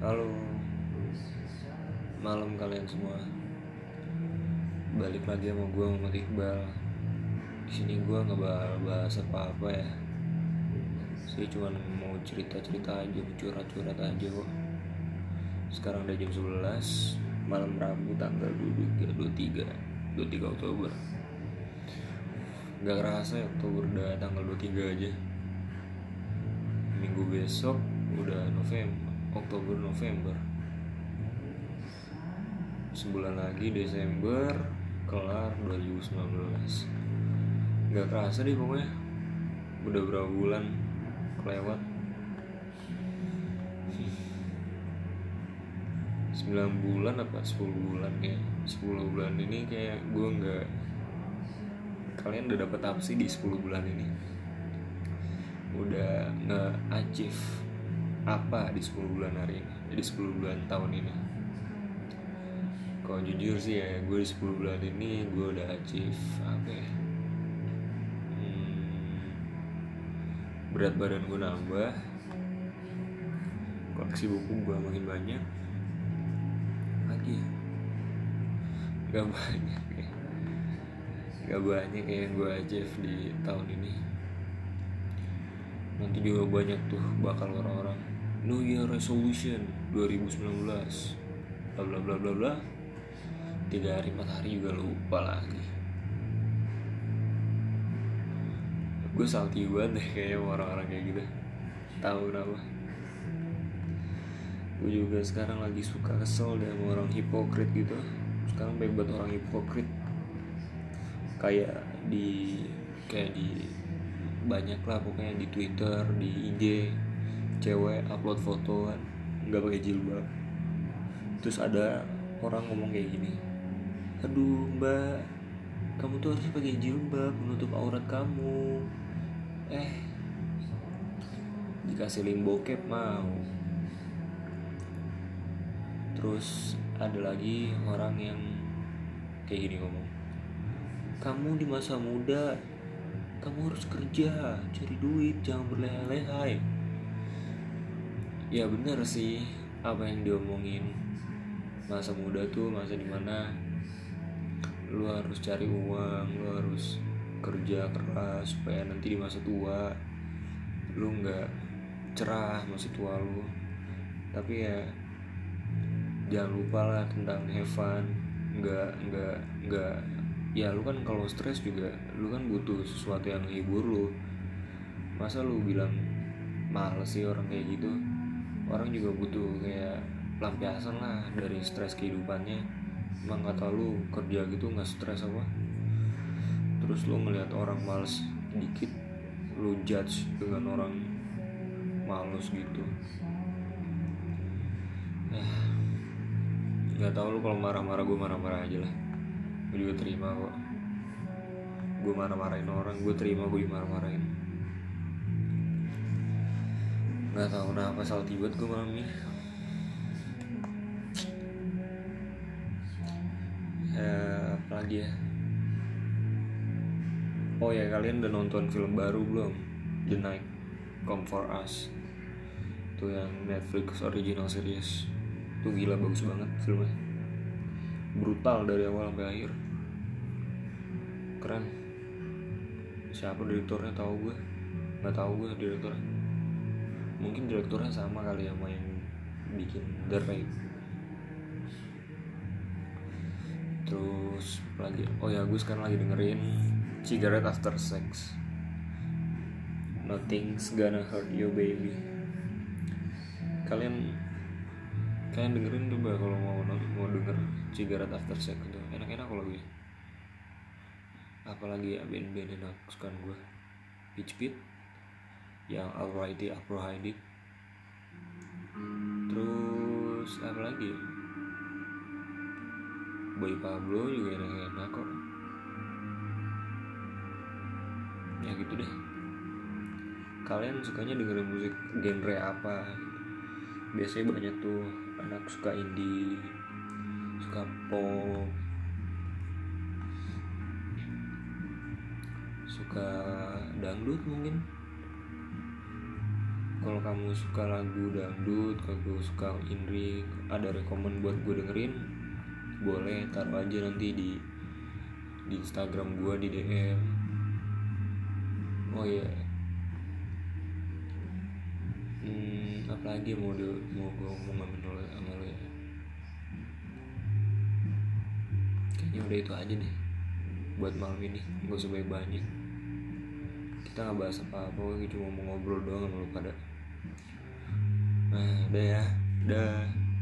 Halo. Malam kalian semua. Balik lagi sama gue Muhammad Iqbal. Di sini gue nggak bahas apa-apa ya. Sih cuman mau cerita-cerita aja mau Curhat-curhat aja kok. Sekarang udah jam 11 Malam Rabu tanggal 23 23, 23 Oktober. Gak kerasa ya Oktober udah tanggal 23 aja. Minggu besok udah November Oktober November. Sebulan lagi Desember kelar 2019 nggak kerasa deh pokoknya. Udah berapa bulan kelewat. 9 bulan apa? 10 bulan kayak 10 bulan ini kayak gue nggak kalian udah dapet apa sih di 10 bulan ini? Udah nge achieve apa di 10 bulan hari ini? Di 10 bulan tahun ini? Kalau jujur sih ya gue di 10 bulan ini gue udah achieve apa ya? Hmm, berat badan gue nambah. Koleksi buku gue makin banyak. Lagi. Ya gak banyak ya. Gak banyak yang gue achieve di tahun ini. Nanti juga banyak tuh bakal orang-orang New Year Resolution 2019 bla bla bla bla bla. Tiga hari empat hari juga lupa lagi. Gue salty banget deh kayaknya orang-orang kayak gitu. Tahu kenapa? Gue juga sekarang lagi suka kesel deh orang hipokrit gitu. Sekarang banyak banget orang hipokrit. Kayak di kayak di banyak lah pokoknya di Twitter di IG cewek upload foto kan nggak pakai jilbab. Terus ada orang ngomong kayak gini aduh mbak kamu tuh harusnya pakai jilbab menutup aurat kamu. Eh dikasih link bokep mau. Terus ada lagi orang yang kayak gini ngomong kamu di masa muda kamu harus kerja cari duit jangan berlehai-lehai ya bener sih. Apa yang diomongin masa muda tuh masa di mana lu harus cari uang lu harus kerja keras supaya nanti di masa tua lu nggak cerah masa tua lu. Tapi ya jangan lupa lah tentang have fun. Nggak nggak nggak. Ya lu kan kalau stres juga lu kan butuh sesuatu yang hibur lu. Masa lu bilang males sih orang kayak gitu orang juga butuh kayak pelampiasan lah dari stres kehidupannya. Emang kata lu kerja gitu nggak stres apa. Terus lu ngeliat orang males dikit lu judge dengan orang males gitu. Eh nggak tahu lu kalau marah-marah gue marah-marah aja lah. Gue juga terima kok. Gue marah-marahin orang gue terima gue dimarah-marahin nggak tahu kenapa salty banget gue malam ini. Ya apalagi ya? Oh ya kalian udah nonton film baru belum? The Night Come For Us. Itu yang Netflix original series. Itu gila bagus banget filmnya. Brutal dari awal sampai akhir. Keren. Siapa direkturnya? Tahu gue nggak tahu gue direkturnya mungkin direkturnya sama kali sama yang bikin The Raid terus lagi oh ya gue sekarang lagi dengerin Cigarette After Sex. Nothing's gonna hurt you baby. Kalian kalian dengerin coba kalau mau mau denger Cigarette After Sex itu. Enak-enak kalau gue apalagi ya band-band enak kesukaan gue Pitch Pit yang Alrighty Alrighty terus apa lagi ya? Boy Pablo juga enak-enak kok. Ya gitu deh. Kalian sukanya dengerin musik genre apa? Biasanya banyak tuh anak suka indie suka pop suka dangdut mungkin kalau kamu suka lagu dangdut kalau suka indie ada rekomend buat gue dengerin boleh taruh aja nanti di di Instagram gue di DM oh iya. Hmm, apalagi mau di, mau gue lo sama lo ya. Kayaknya udah itu aja deh buat malam ini usah banyak banyak kita nggak bahas apa-apa cuma mau ngobrol doang sama lo pada nah udah ya. Dah